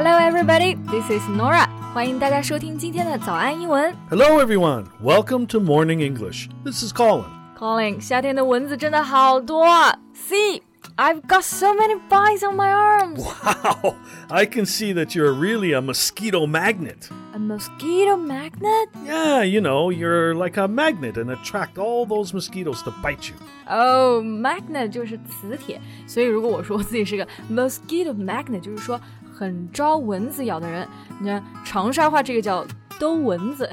Hello, everybody. This is Norah. 欢迎大家收听今天的早安英文。Hello, everyone. Welcome to Morning English. This is Colin. Colin，夏天的蚊子真的好多。See, I've got so many bites on my arms. Wow, I can see that you're really a mosquito magnet. A mosquito magnet? Yeah, you know, you're like a magnet and attract all those mosquitoes to bite you. Oh, magnet 就是磁铁，所以如果我说我自己是个 mosquito magnet，就是说很招蚊子咬的人。你看长沙话这个叫兜蚊子。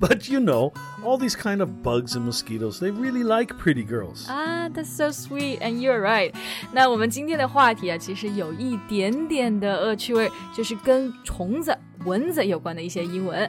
But you know, all these kind of bugs and mosquitoes, they really like pretty girls. Ah,、t h a t s so sweet, and you're right. 那我们今天的话题啊，其实有一点点的恶趣味，就是跟虫子、蚊子有关的一些英文。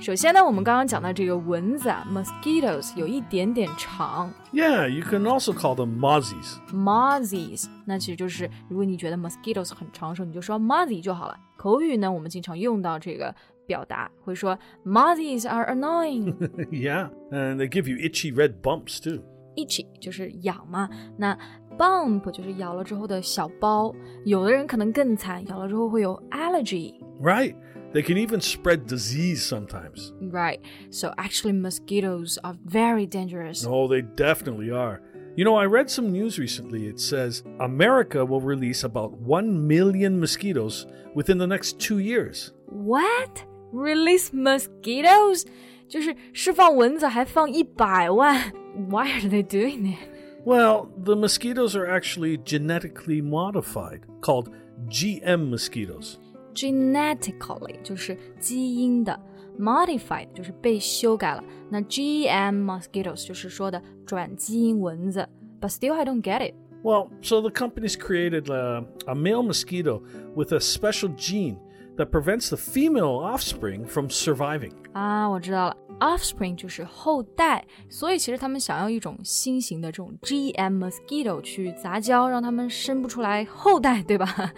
首先呢，我们刚刚讲到这个蚊子啊，mosquitoes 有一点点长 Yeah, you can also call them mozzies. ，mozzies，那其实就是如果你觉得 mosquitoes 很长的时候，你就说 mozzie 就好了。口语呢，我们经常用到这个表达，会说 mozzies are annoying。 yeah, and they give you itchy red bumps too. itchy 就是痒嘛，那 bump 就是咬了之后的小包，有的人可能更惨，咬了之后会有 allergy。 Right? They can even spread disease sometimes. Right. So actually mosquitoes are very dangerous. Oh, they definitely are. You know, I read some news recently. It says America will release about 1 million mosquitoes within the next two years. What? Release mosquitoes? 就是释放蚊子还放一百万。Why are they doing it? Well, the mosquitoes are actually genetically modified, called GM mosquitoes. Genetically 就是基因的，modified 就是被修改了。那 GM mosquitoes 就是说的转基因蚊子。But still, I don't get it. Well, so the company's created a, a male mosquito with a special gene that prevents the female offspring from surviving. 啊，我知道了，offspring 就是后代，所以其实他们想要一种新型的这种 GM mosquito 去杂交，让他们生不出来后代，对吧？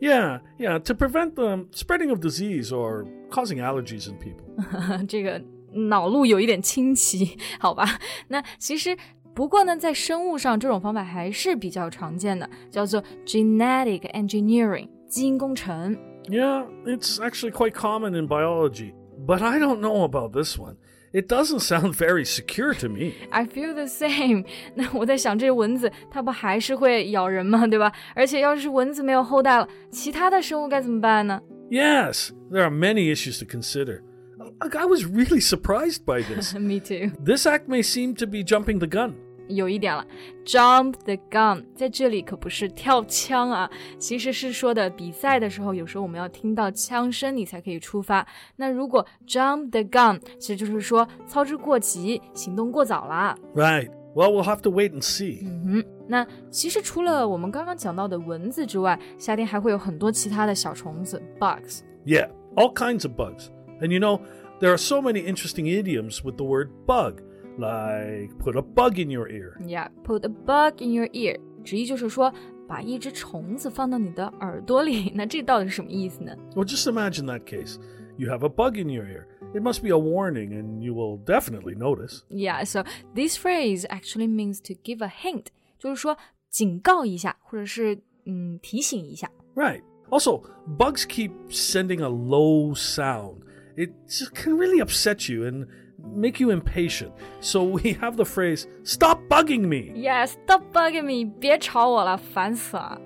Yeah, yeah, to prevent the spreading of disease or causing allergies in people. 这个脑路有一点清奇，好吧？那其实。不过呢，在生物上，这种方法还是比较常见的，叫做 genetic engineering 基因工程。 Yeah, it's actually quite common in biology, but I don't know about this one. It doesn't sound very secure to me. I feel the same 。那我在想，这些蚊子它不还是会咬人吗？对吧？而且要是蚊子没有后代了，其他的生物该怎么办呢？ Yes, there are many issues to consider. Look, I was really surprised by this. Me too。 this act may seem to be jumping the gun. 有一点了，jump the gun，在这里可不是跳枪啊，其实是说的比赛的时候，有时候我们要听到枪声，你才可以出发。那如果 jump the gun，其实就是说操之过急，行动过早啦。 Right. Well, we'll have to wait and see. 嗯哼，那其实除了我们刚刚讲到的蚊子之外，夏天还会有很多其他的小虫子 bugs。 Yeah, all kinds of bugs. And you know, there are so many interesting idioms with the word bug, like put a bug in your ear. Yeah, put a bug in your ear，直译就是说把一只虫子放到你的耳朵里。那这到底是什么意思呢？ Well, just imagine that case. You have a bug in your ear. It must be a warning, and you will definitely notice. Yeah, so this phrase actually means to give a hint，就是说警告一下，或者是嗯提醒一下。 Right. Also, bugs keep sending a low sound. It just can really upset you and make you impatient. So we have the phrase, stop bugging me. Yeah, stop bugging me，别吵我了，烦死了。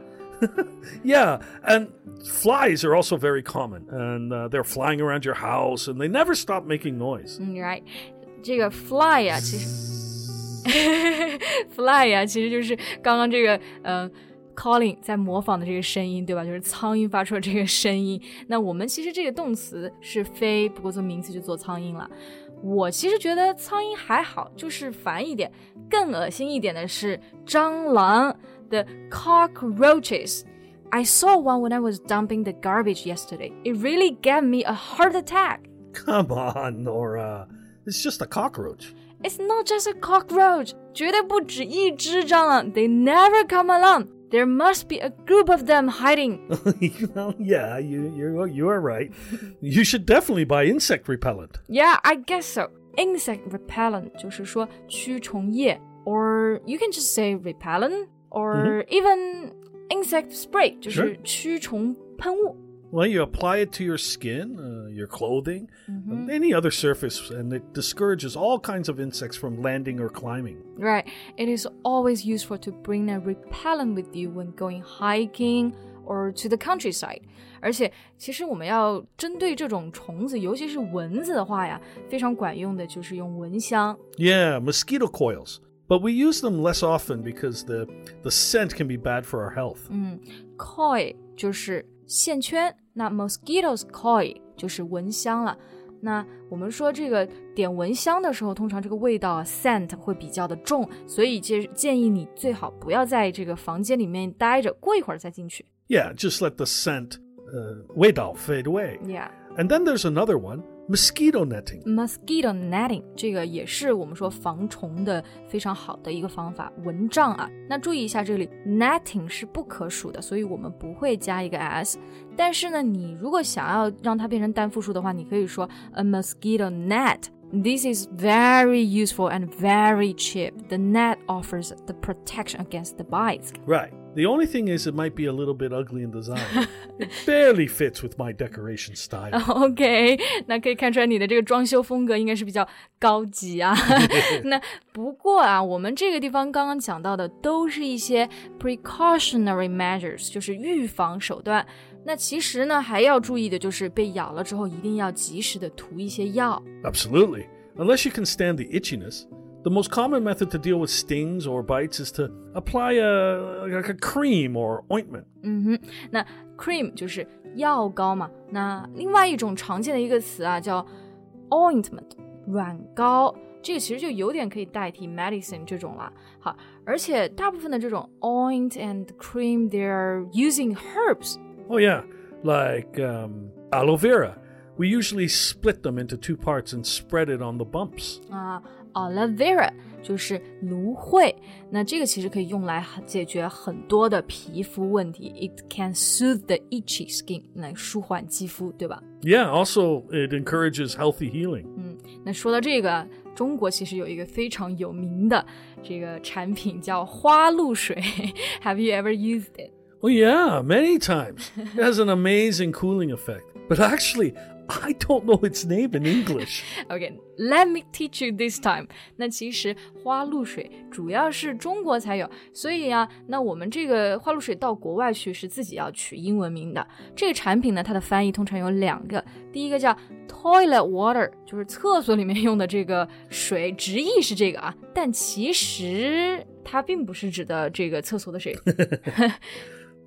Yeah, and flies are also very common. And uh, they're flying around your house and they never stop making noise. 嗯，right，这个 fly 呀、其实 fly 呀、其实就是刚刚这个呃。Colin 在模仿的这个声音，对吧？就是苍蝇发出的这个声音。那我们其实这个动词是飞，不过做名词就做苍蝇了。 我其实觉得苍蝇还好，就是烦一点。更恶心一点的是蟑螂，the cockroaches。I saw one when I was dumping the garbage yesterday. It really gave me a heart attack. Come on, Norah. It's just a cockroach. It's not just a cockroach. 绝对不止一只蟑螂. They never come alone. There must be a group of them hiding. well, yeah, you you you are right. you should definitely buy insect repellent. Yeah, I guess so. Insect repellent 就是说驱虫液，or you can just say repellent, or even insect spray 就是驱虫喷雾。 Well, you apply it to your skin, uh, your clothing, and any other surface, and it discourages all kinds of insects from landing or climbing. Right. It is always useful to bring a repellent with you when going hiking or to the countryside. 而且，其实我们要针对这种虫子，尤其是蚊子的话呀，非常管用的就是用蚊香。 Yeah, mosquito coils. But we use them less often because the, the scent can be bad for our health. Coil 就是 线圈，那 mosquitoes coil 就是蚊香了。那我们说这个点蚊香的时候，通常这个味道啊 scent 会比较的重，所以建建议你最好不要在这个房间里面待着，过一会儿再进去。 Yeah, just let the scent uh, wait out, fade away. Yeah. And then there's another one mosquito netting. Mosquito netting 这个也是我们说防虫的非常好的一个方法，蚊帐啊。那注意一下，这里 netting 是不可数的，所以我们不会加一个 s。但是呢，你如果想要让它变成单复数的话，你可以说 a mosquito net。This is very useful and very cheap. The net offers the protection against the bites. Right. The only thing is, it might be a little bit ugly in design. it barely fits with my decoration style. OK，那可以看出来你的这个装修风格应该是比较高级啊。那不过啊，我们这个地方刚刚讲到的都是一些 precautionary measures，就是预防手段。那其实呢，还要注意的就是被咬了之后，一定要及时的涂一些药。 Absolutely. Unless you can stand the itchiness, the most common method to deal with stings or bites is to apply a like a cream or ointment. 嗯哼，那 cream 就是药膏嘛。那另外一种常见的一个词啊，叫 ointment，软膏。这个其实就有点可以代替 medicine 这种了。好，而且大部分的这种 oint and cream，they are using herbs。 Oh, yeah. Like um, aloe vera. We usually split them into two parts and spread it on the bumps. 啊，aloe aloe vera 就是芦荟，那这个其实可以用来解决很多的皮肤问题。It can soothe the itchy skin，来舒缓肌肤，对吧？Yeah, also it encourages healthy healing。嗯，那说到这个，中国其实有一个非常有名的这个产品叫花露水。Have you ever used it? Well, yeah, many times. It has an amazing cooling effect. But actually, I don't know its name in English. Okay, let me teach you this time. 那其实花露水主要是中国才有，所以啊，那我们这个花露水到国外去是自己要取英文名的。这个产品呢，它的翻译通常有两个，第一个叫 toilet water，就是厕所里面用的这个水，直译是这个啊，但其实它并不是指的这个厕所的水。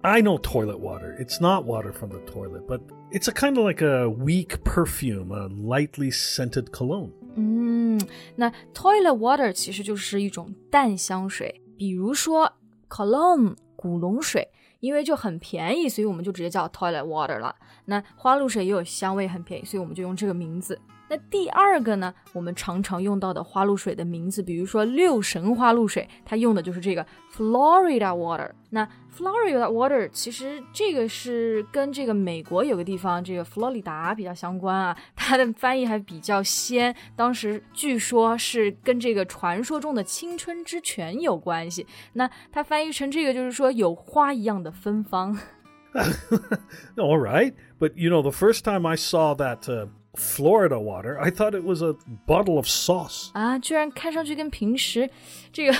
I know toilet water. It's not water from the toilet, but it's a kind of like a weak perfume, a lightly scented cologne. 嗯，那 toilet water 其实就是一种淡香水，比如说 cologne 古龙水，因为就很便宜，所以我们就直接叫 toilet water 了。那花露水也有香味，很便宜，所以我们就用这个名字。 那第二个呢，我们常常用到的花露水的名字，比如说六神花露水，它用的就是这个 Florida water。那 Florida water 其实这个是跟这个美国有个地方，这个佛罗里达比较相关啊，它的翻译还比较仙。当时据说是跟这个传说中的青春之泉有关系。那它翻译成这个就是说有花一样的芬芳。 All right. But you know, the first time I saw that uh, Florida water, I thought it was a bottle of sauce. 啊，居然看上去跟平时这个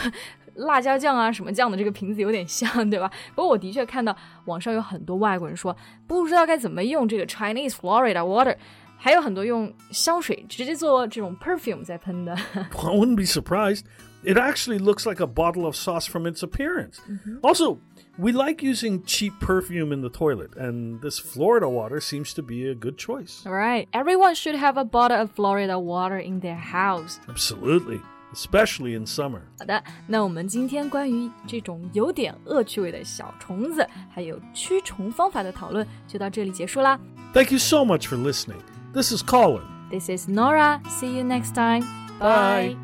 辣椒酱啊什么酱的这个瓶子有点像，对吧？不过我的确看到网上有很多外国人说不知道该怎么用这个 Chinese Florida water，还有很多用香水直接做这种 perfume 在喷的。 I wouldn't be surprised. It actually looks like a bottle of sauce from its appearance. Mm-hmm. Also, we like using cheap perfume in the toilet, and this Florida water seems to be a good choice. All right. Everyone should have a bottle of Florida water in their house. Absolutely. Especially in summer. summer。好的，那我们今天关于这种有点恶趣味的小虫子，还有驱虫方法的讨论就到这里结束啦。Thank you so much for listening. This is Colin. This is Norah. See you next time. Bye. Bye.